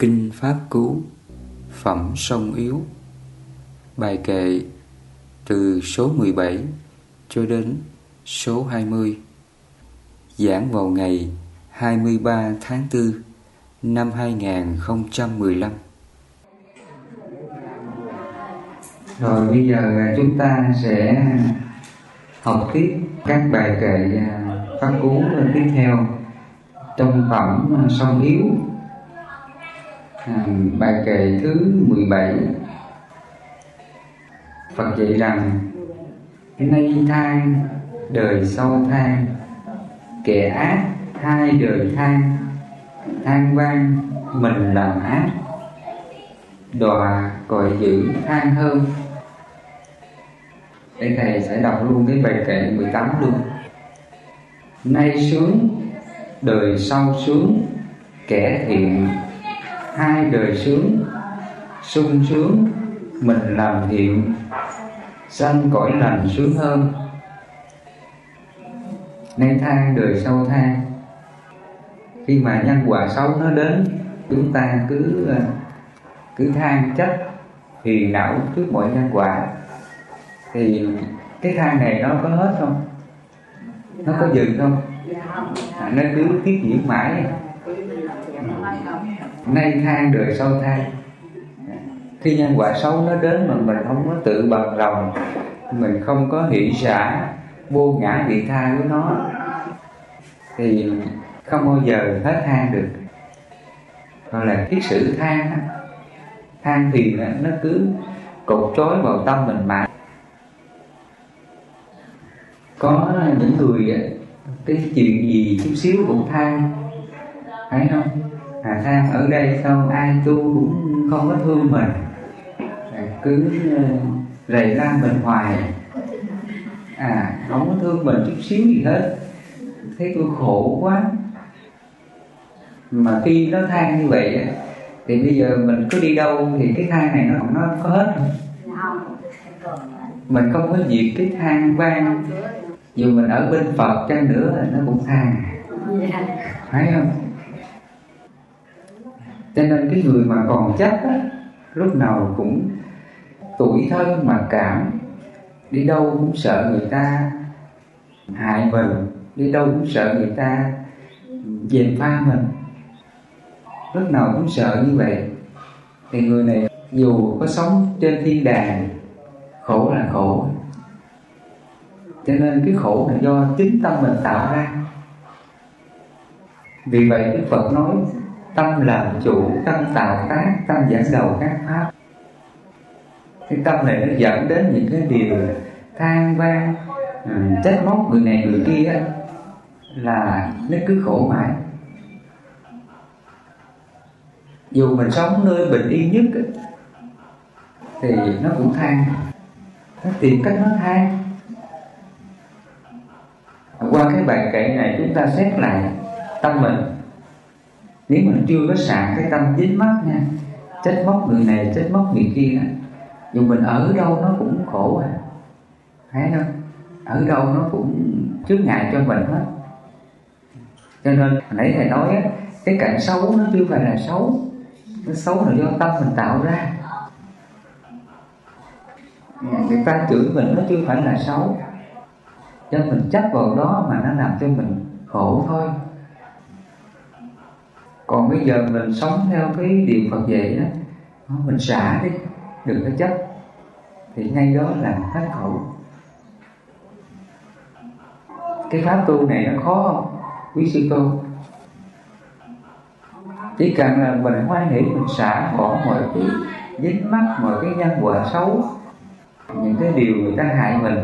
Kinh Pháp Cú Phẩm Sông Yếu. Bài kệ từ số 17 cho đến số 20 Giảng vào ngày 23 tháng 4 năm 2015 Rồi bây giờ à, chúng ta sẽ học tiếp các bài kệ à, Pháp Cú à, tiếp theo. Trong phẩm Sông Yếu à, bài kệ thứ 17 Phật dạy rằng nay than đời sau than kẻ ác hai đời than than vang mình làm ác. Đọa còi dữ than hơn. Đây thầy sẽ đọc luôn cái bài kệ 18 luôn. Nay sướng đời sau sướng kẻ thiện hai đời sướng sung sướng mình làm thiện sanh cõi lành sướng hơn. Nay than đời sau than khi mà nhân quả xấu nó đến chúng ta cứ à, cứ than trách phiền não trước mọi nhân quả. Thì cái than này nó có hết không? Nó có dừng không? À, nó cứ tiếp diễn mãi nay than đời sau than khi nhân quả xấu nó đến mà mình không có tự bằng lòng, mình không có hỷ xả, vô ngã vị tha của nó, thì không bao giờ hết than được. Gọi là cái sự than than thì nó cứ cột trói vào tâm mình mà. Có những người cái chuyện gì chút xíu cũng than thấy không? À sang ở đây sao ai tu cũng không có thương mình. À, cứ ờ, rầy la mình hoài à không có thương mình chút xíu gì hết. Thấy tôi khổ quá. Mà khi nó than như vậy thì bây giờ mình cứ đi đâu thì cái than này nó nó có hết. Không mình không có diệt cái than vang. Dù mình ở bên phật chăng nữa nó cũng than. Thấy không? Cho nên cái người mà còn chấp á, lúc nào cũng tuổi thân mà cảm đi đâu cũng sợ người ta hại mình đi đâu cũng sợ người ta dèm pha mình. Lúc nào cũng sợ như vậy. Thì người này dù có sống trên thiên đàng khổ là khổ. Cho nên cái khổ là do chính tâm mình tạo ra. Vì vậy đức phật nói tâm làm chủ, tâm tạo tác, tâm dẫn đầu các pháp. Cái tâm này nó dẫn đến những cái điều than vang ừ, trách móc người này người kia là nó cứ khổ mãi. Dù mình sống nơi bình yên nhất thì nó cũng than. Nó tìm cách nó than. Qua cái bài kệ này chúng ta xét lại tâm mình nếu mình chưa có sạc cái tâm dính mắt nha trách móc người này trách móc người kia dù mình ở đâu nó cũng khổ à. Thấy không? Ở đâu nó cũng chướng ngại cho mình hết. Cho nên nãy thầy nói á, cái cảnh xấu nó chưa phải là xấu. Nó xấu là do tâm mình tạo ra. Người ta chửi mình nó chưa phải là xấu. Cho mình chấp vào đó mà nó làm cho mình khổ thôi còn bây giờ mình sống theo cái điều Phật dạy đó mình xả đi, đừng có chấp. Thì ngay đó là hết khổ cái pháp tu này nó khó không, quý sư cô? Chỉ cần là mình hoan hỷ, mình xả bỏ mọi cái dính mắc, mọi cái nhân quả xấu, những cái điều người ta hại mình,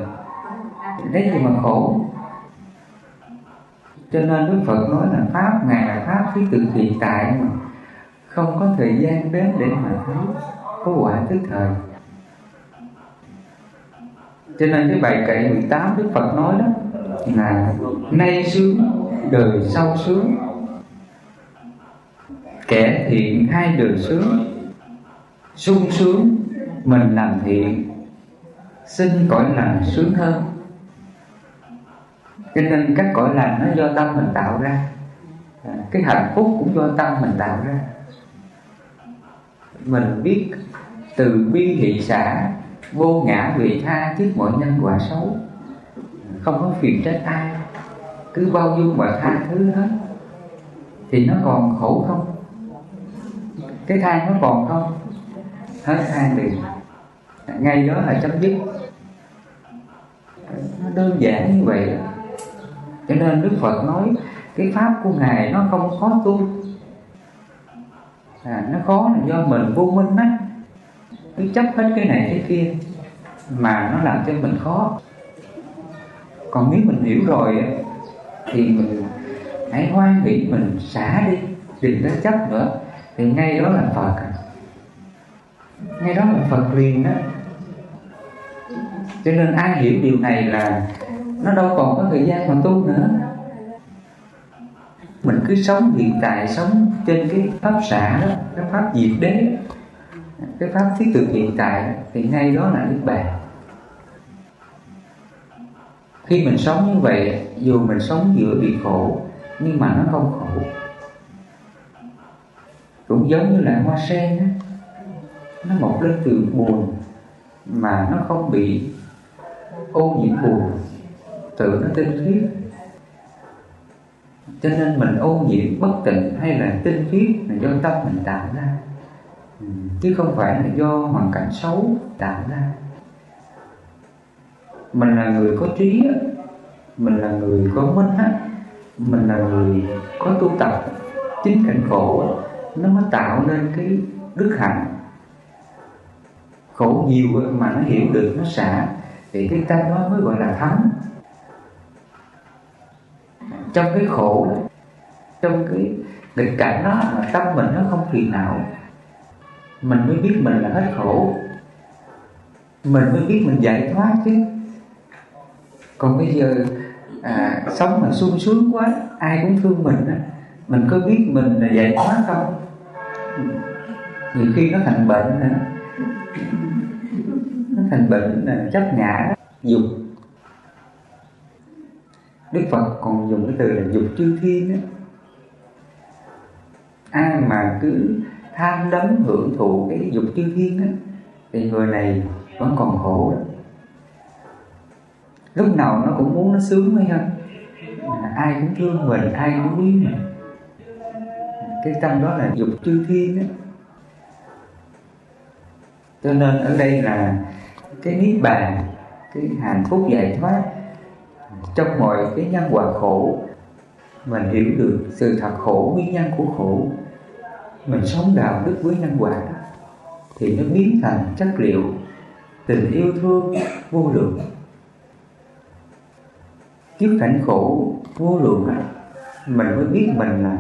lấy gì mà khổ? Cho nên Đức Phật nói là Pháp, Ngài là Pháp thứ tự hiện tại mà. Không có thời gian đến để mà thấy, Có quả tức thời. Cho nên cái bài kệ 18 Đức Phật nói đó Là nay sướng, đời sau sướng. Kẻ thiện hai đời sướng, sung sướng, mình làm thiện, xin cõi lành sướng hơn cho nên các cõi lành nó do tâm mình tạo ra. À, cái hạnh phúc cũng do tâm mình tạo ra. Mình biết từ bi thị xã, vô ngã vị tha trước mọi nhân quả xấu. Không có phiền trách ai. Cứ bao dung và tha thứ hết. Thì nó còn khổ không? Cái than nó còn không? Hết than liền. Ngay đó là chấm dứt. Nó đơn giản như vậy cho nên đức phật nói cái pháp của ngài nó không khó tu. À, nó khó là do mình vô minh á. Cứ chấp hết cái này cái kia mà nó làm cho mình khó. Còn nếu mình hiểu rồi thì mình hãy hoan nghĩ mình xả đi đừng có chấp nữa. Thì ngay đó là phật. Ngay đó là phật liền đó cho nên ai hiểu điều này là nó đâu còn có thời gian mà tu nữa. Mình cứ sống hiện tại, sống trên cái pháp xã đó, cái pháp diệt đế, cái pháp thiết thực hiện tại, thì ngay đó là niết bàn. Khi mình sống như vậy, dù mình sống giữa bị khổ, nhưng mà nó không khổ. Cũng giống như là hoa sen á, nó mọc lên từ buồn mà nó không bị ô nhiễm buồn tự nó tinh khiết. Cho nên mình ô nhiễm bất tịnh hay là tinh khiết là do tâm mình tạo ra. Chứ không phải là do hoàn cảnh xấu tạo ra. Mình là người có trí mình là người có minh mình là người có tu tập, chính cảnh khổ nó mới tạo nên cái đức hạnh. Khổ nhiều mà nó hiểu được, nó xả, thì cái tâm đó mới gọi là thắng trong cái khổ trong cái nghịch cảnh đó mà tâm mình nó không phiền não mình mới biết mình là hết khổ. Mình mới biết mình giải thoát chứ. Còn bây giờ à, sống mà sung sướng quá ai cũng thương mình á mình có biết mình là giải thoát không? Nhiều khi nó thành bệnh nó thành bệnh là chấp ngã. Dục Đức Phật còn dùng cái từ là dục chư thiên ấy. ai mà cứ tham đắm hưởng thụ cái dục chư thiên ấy thì người này vẫn còn khổ đó. lúc nào nó cũng muốn nó sướng hay không à, ai cũng thương mình ai cũng quý mình cái tâm đó là dục chư thiên ấy. cho nên ở đây là cái niết bàn cái hạnh phúc giải thoát trong mọi cái nhân quả khổ. Mình hiểu được sự thật khổ, nguyên nhân của khổ, mình sống đạo đức với nhân quả thì nó biến thành chất liệu tình yêu thương vô lượng. Trước cảnh khổ, vô lượng mình mới biết mình là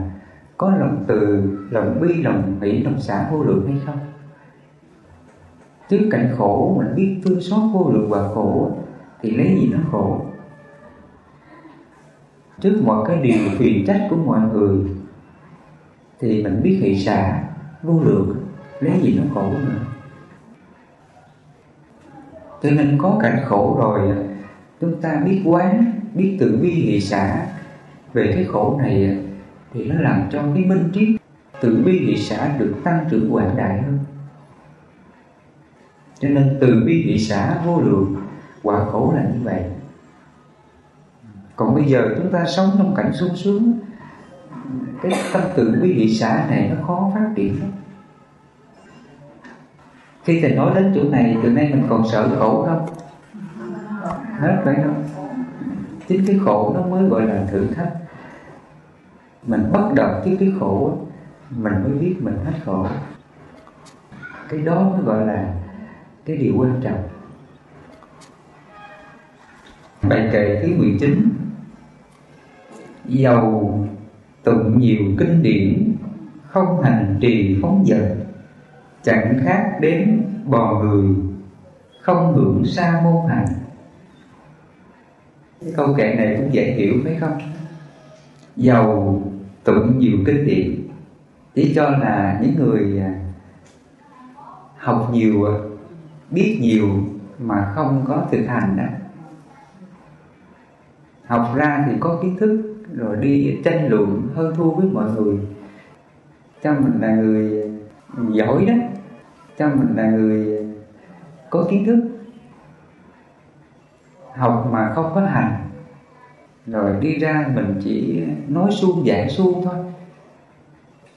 có lòng từ, lòng bi, lòng hỷ, lòng xả vô lượng hay không. Trước cảnh khổ, mình biết thương xót vô lượng và khổ, thì lấy gì nó khổ? Trước mọi cái điều phiền trách của mọi người, thì mình biết hỷ xả vô lượng, lấy gì nó khổ nữa. Cho nên có cảnh khổ rồi, chúng ta biết quán, biết tự bi hỷ xả về cái khổ này, thì nó làm cho cái minh triết tự bi hỷ xả được tăng trưởng quảng đại hơn. Cho nên từ bi hỷ xả vô lượng, quả khổ là như vậy còn bây giờ chúng ta sống trong cảnh sung sướng, cái tâm tưởng quý vị xã này nó khó phát triển lắm. Khi thầy nói đến chỗ này, từ nay mình còn sợ khổ không hết phải không? Chính cái khổ nó mới gọi là thử thách. Mình bắt đầu trước cái khổ, mình mới biết mình hết khổ. Cái đó mới gọi là cái điều quan trọng. Bài kệ thứ 19 Dầu tụng nhiều kinh điển, Không hành trì phóng dật, Chẳng khác đến bò người, Không hưởng sa môn hành. Cái câu kệ này cũng dễ hiểu phải không? Dầu tụng nhiều kinh điển, Chỉ cho là những người à, học nhiều à, biết nhiều mà không có thực hành đó. Học ra thì có kiến thức rồi đi tranh luận hơn thua với mọi người. Cho mình là người giỏi đó. Cho mình là người có kiến thức. Học mà không có hành. Rồi đi ra mình chỉ nói suông giải suông thôi.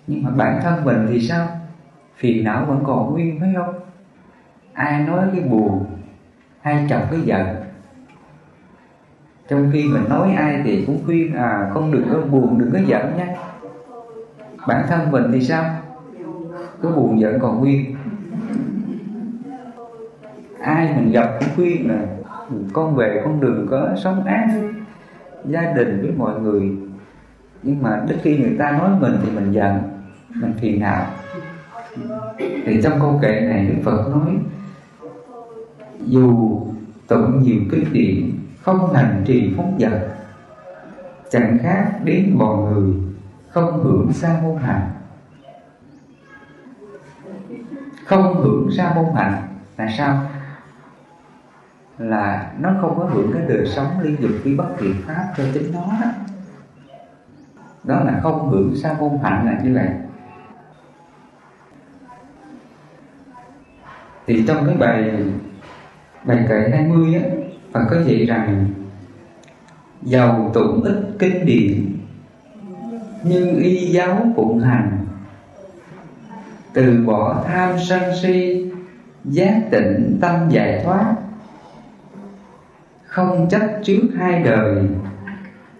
Nhưng mà bản thân mình thì sao? Phiền não vẫn còn nguyên, phải không? Ai nói cái buồn hay chọc cái giận trong khi mình nói ai thì cũng khuyên à không đừng có buồn, đừng có giận nha bản thân mình thì sao? Có buồn giận còn nguyên ai mình gặp cũng khuyên là con về con đừng có sống ác gia đình với mọi người. Nhưng mà đến khi người ta nói mình thì mình giận, mình phiền não. Thì trong câu kệ này đức phật nói, dù tụng nhiều kinh điển không hành trì phóng dật. Chẳng khác đến bò người, không hưởng sa môn hạnh. Không hưởng sa môn hạnh là sao? Là nó không có hưởng cái đời sống liên dục vi bất thiện pháp cho chính nó đó. Đó là không hưởng sa môn hạnh là như vậy. Thì trong cái bài bài kệ 20 á Phật có dạy rằng, giàu tụng ít kinh điển, nhưng y giáo phụng hành từ bỏ tham sân si, giác tịnh tâm giải thoát, không chấp trước hai đời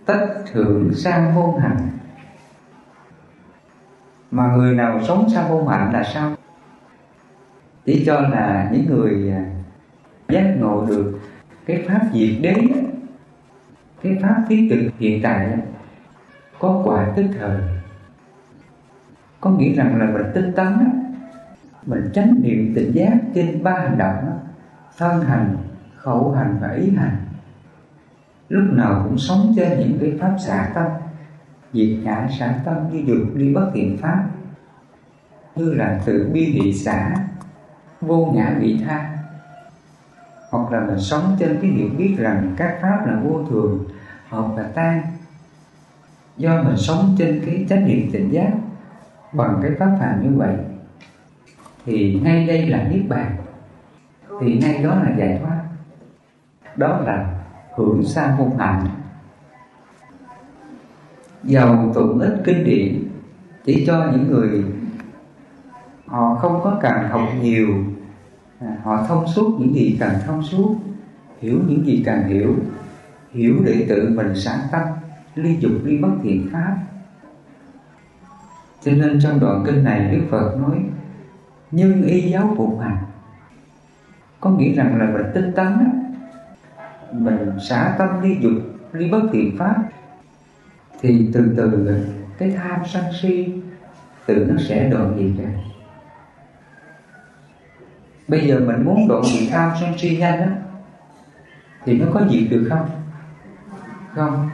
tất thượng sang môn hạnh mà người nào sống sang môn hạnh là sao? Chỉ cho là những người à, giác ngộ được cái pháp diệt đế cái pháp thiết thực hiện tại có quả tức thời. Có nghĩa rằng là mình tinh tấn mình tránh niệm tỉnh giác trên ba hành động thân hành, khẩu hành và ý hành. Lúc nào cũng sống trên những cái pháp xả tâm, diệt ngã xả tâm như dục đi bất thiện pháp. Như là tự bi hỷ xả, vô ngã vị tha hoặc là mình sống trên cái hiểu biết rằng các pháp là vô thường, hợp và tan. Do mình sống trên cái trách nhiệm tỉnh giác bằng cái pháp hành như vậy, thì ngay đây là niết bàn. Thì ngay đó là giải thoát. Đó là hưởng sa môn hạnh. Giàu tụng ít kinh điển chỉ cho những người họ không có cần học nhiều à, họ thông suốt những gì cần thông suốt hiểu những gì cần hiểu hiểu để tự mình sáng tâm ly dục ly bất thiện pháp. Cho nên trong đoạn kinh này đức phật nói nhưng y giáo phụng hành. Có nghĩa rằng là mình tinh tấn mình xả tâm ly dục ly bất thiện pháp thì từ từ cái tham sân si tự nó sẽ đoạn diệt ra bây giờ mình muốn đoạn diệt tham sân si nhanh á, thì nó có diệt được không? Không.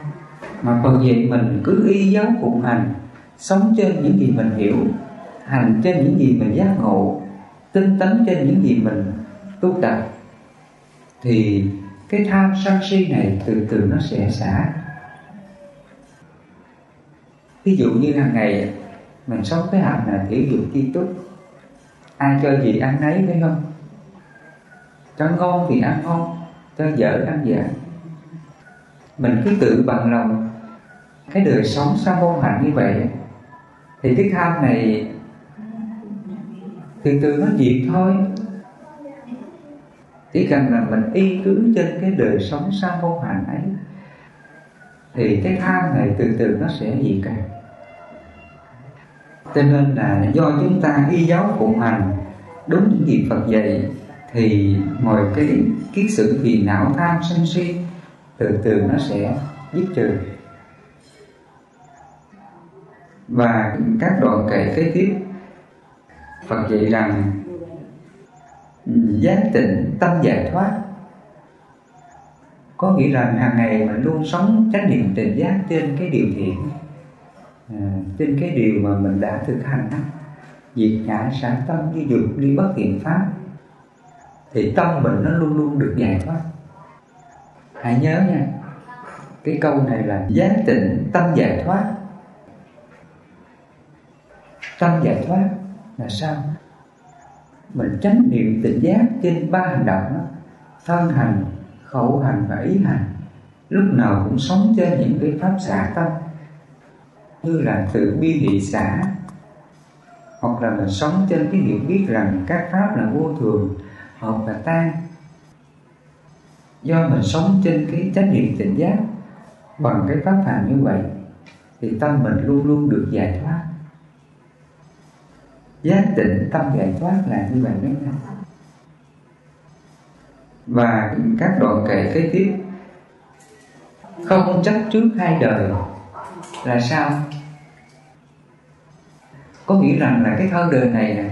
Mà phần vậy mình cứ y giáo phụng hành, sống trên những gì mình hiểu, hành trên những gì mình giác ngộ, tinh tấn trên những gì mình tu tập, thì cái tham sân si này từ từ nó sẽ xả. Ví dụ như hàng ngày mình sống cái hạnh là thể dục chi túc ai cho gì ăn nấy phải không? Cho ngon thì ăn ngon, cho dở ăn dở. Mình cứ tự bằng lòng. Cái đời sống sa môn hạnh như vậy, thì cái tham này từ từ nó diệt thôi. Chỉ cần là mình y cứ trên cái đời sống sa môn hạnh ấy, thì cái tham này từ từ nó sẽ diệt cả cho nên là do chúng ta y giáo phụng hành đúng những gì Phật dạy, thì mọi cái kiết sự phiền não tham sân si từ từ nó sẽ dứt trừ. Và các đoạn kệ kế tiếp, Phật dạy rằng giác tịnh, tâm giải thoát. Có nghĩa là hàng ngày mình luôn sống trách niệm tình giác trên cái điều thiện à, trên cái điều mà mình đã thực hành đó diệt ngã sản tâm như dục đi bất thiện pháp thì tâm mình nó luôn luôn được giải thoát. Hãy nhớ nha cái câu này là giác tịnh tâm giải thoát. Tâm giải thoát là sao? Mình tránh niệm tỉnh giác trên ba hành động đó thân hành khẩu hành và ý hành lúc nào cũng sống trên những cái pháp xả tâm như là tự bi thị xã, hoặc là mình sống trên cái hiểu biết rằng các pháp là vô thường, hợp và tan. Do mình sống trên cái chánh niệm tỉnh giác bằng cái pháp hành như vậy, thì tâm mình luôn luôn được giải thoát. Giác tịnh tâm giải thoát là như vậy đó nha. Và các đoạn kệ kế tiếp. Không chấp trước hai đời là sao? Có nghĩa rằng là cái thân đời này này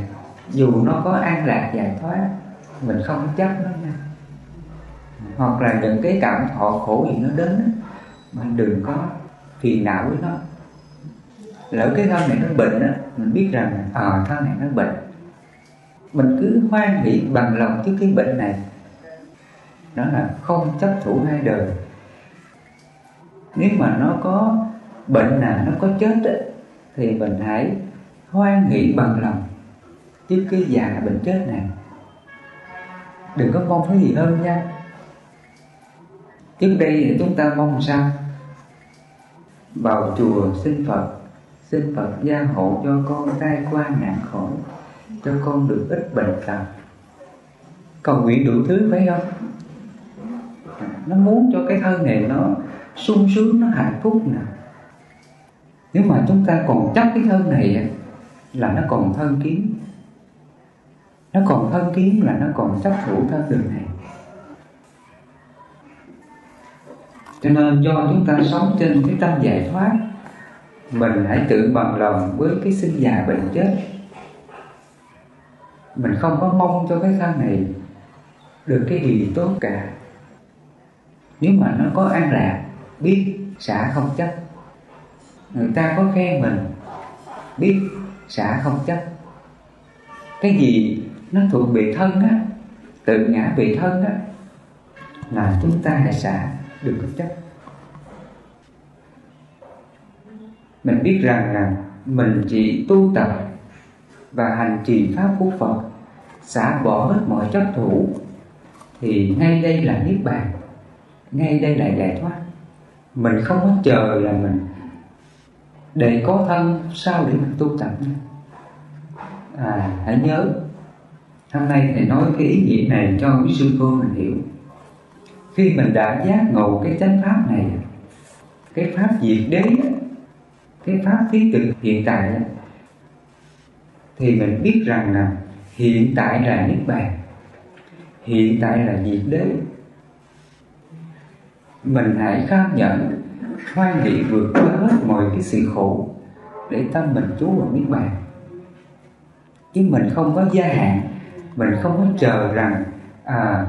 dù nó có an lạc giải thoát mình không chấp nó nha. Hoặc là những cái cảm thọ khổ gì nó đến mình đừng có phiền não với nó. Lỡ cái thân này nó bệnh á mình biết rằng ờ à, thân này nó bệnh. Mình cứ hoan hỷ bằng lòng trước cái bệnh này. Đó là không chấp thủ hai đời. Nếu mà nó có bệnh nào nó có chết ấy, thì mình hãy hoan nghĩ bằng lòng, tiếp cái già bệnh chết này. Đừng có mong cái gì hơn nha. Trước đây thì chúng ta mong sao? Vào chùa xin phật xin phật gia hộ cho con tai qua nạn khổ, cho con được ít bệnh tật. Cầu nguyện đủ thứ phải không? Nó muốn cho cái thân này nó sung sướng, nó hạnh phúc nè. Nếu mà chúng ta còn chấp cái thân này là nó còn thân kiến nó còn thân kiến là nó còn chấp thủ thân đường này. Cho nên do chúng ta sống trên cái tâm giải thoát, mình hãy tự bằng lòng với cái sinh già bệnh chết. Mình không có mong cho cái thân này được cái gì tốt cả. Nếu mà nó có an lạc, biết xả không chấp. Người ta có khen mình, biết xả không chấp. Cái gì nó thuộc về thân á tự ngã về thân á, là chúng ta hãy xả được có chấp. Mình biết rằng là mình chỉ tu tập và hành trì pháp của Phật, xả bỏ hết mọi chấp thủ, thì ngay đây là niết bàn, ngay đây là giải thoát. Mình không có chờ là mình để có thân, sao để mình tu tập nha? À hãy nhớ, hôm nay thầy nói cái ý nghĩa này cho quý sư cô mình hiểu. Khi mình đã giác ngộ cái chánh pháp này, cái pháp diệt đế cái pháp thiết thực hiện tại thì mình biết rằng là hiện tại là niết bàn, hiện tại là diệt đế. Mình hãy kham nhận hoan hỷ vượt qua hết mọi cái sự khổ để tâm mình chú vào niết bàn. Chứ mình không có gia hạn, mình không có chờ rằng à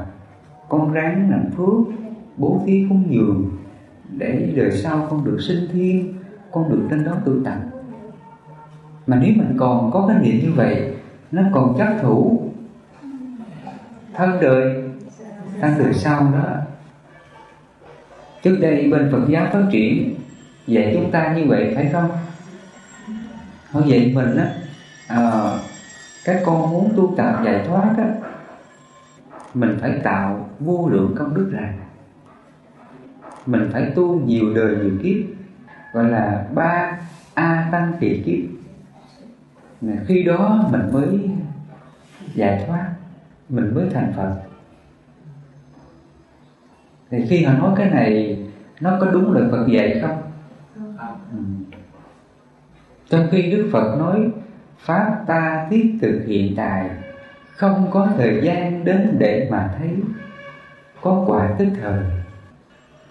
con ráng làm phước, bố thí cúng dường để đời sau con được sinh thiên, con được trên đó tự tập. Mà nếu mình còn có cái niệm như vậy, nó còn chấp thủ. Thân đời thân đời sau đó trước đây bên Phật giáo phát triển dạy chúng ta như vậy phải không? Họ dạy mình á à, các con muốn tu tập giải thoát á mình phải tạo vô lượng công đức ra. Mình phải tu nhiều đời nhiều kiếp gọi là ba a tăng kỳ kiếp. Khi đó mình mới giải thoát mình mới thành phật thì khi họ nói cái này nó có đúng lời phật dạy không? Ừ. trong khi đức phật nói pháp ta thiết thực hiện tại không có thời gian đến để mà thấy có quả tức thời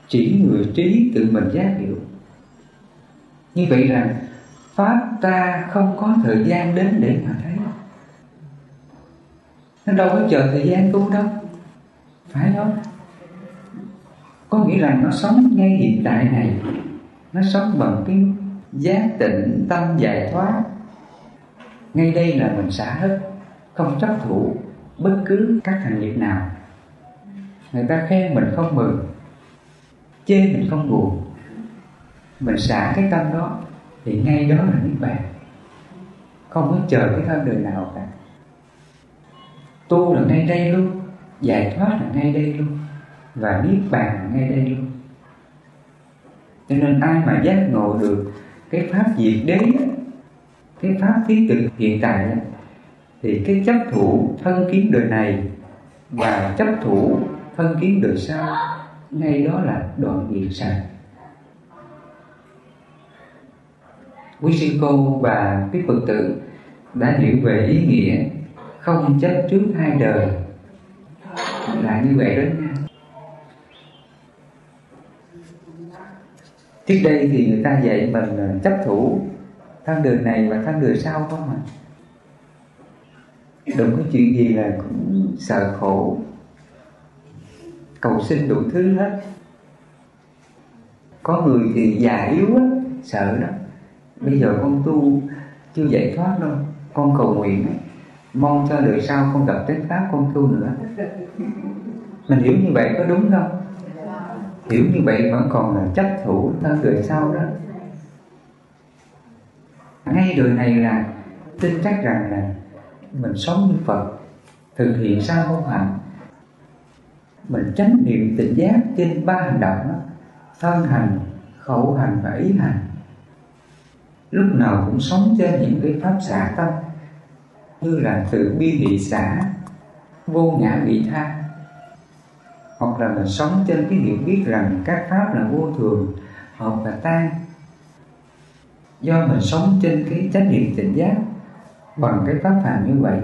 chỉ người trí tự mình giác hiểu. Như vậy rằng pháp ta không có thời gian đến để mà thấy. Nó đâu có chờ thời gian tu đâu. Phải không có nghĩa là nó sống ngay hiện tại này. Nó sống bằng cái giác tịnh, tâm giải thoát. Ngay đây là mình xả hết, không chấp thủ bất cứ các hành nghiệp nào. Người ta khen mình không mừng, chê mình không buồn. Mình xả cái tâm đó, thì ngay đó là niết bàn. Không có chờ cái thân đời nào cả. Tu là ngay đây luôn, giải thoát là ngay đây luôn và niết bàn ngay đây luôn. Cho nên ai mà giác ngộ được cái pháp diệt đế cái pháp thiết thực hiện tại thì cái chấp thủ thân kiến đời này và chấp thủ thân kiến đời sau, ngay đó là đoạn diệt sạch quý sư cô và quý phật tử đã hiểu về ý nghĩa không chấp trước hai đời. Là như vậy đó nha trước đây thì người ta dạy mình ờ, chấp thủ. Thân đường này và thân đường sau không mà đừng có chuyện gì là cũng sợ khổ. Cầu xin đủ thứ hết. Có người thì già yếu á, sợ đó. Bây giờ con tu chưa giải thoát đâu, con cầu nguyện ấy mong cho đời sau con gặp đến pháp con tu nữa. Mình hiểu như vậy có đúng không? Hiểu như vậy vẫn còn là chấp thủ thân đời sau đó. Ngay đời này là tin chắc rằng là mình sống như Phật, thực hiện sao không hạnh mình chánh niệm tỉnh giác trên ba hành động đó, thân hành, khẩu hành và ý hành. Lúc nào cũng sống trên những cái pháp xả tâm, như là từ bi hỷ xả, vô ngã vị tha hoặc là mình sống trên cái hiểu biết rằng các pháp là vô thường, hợp và tan. Do mình sống trên cái trách nhiệm tỉnh giác bằng cái pháp hành như vậy,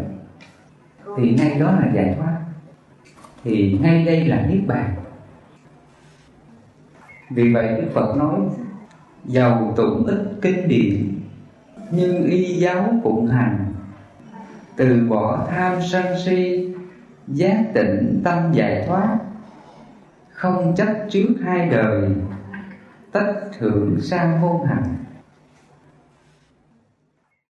thì ngay đó là giải thoát. Thì ngay đây là niết bàn. Vì vậy đức phật nói, giàu tụng ít kinh điển, nhưng y giáo phụng hành. Từ bỏ tham sân si, giác tỉnh tâm giải thoát không chấp trước hai đời tất thượng sang môn hạnh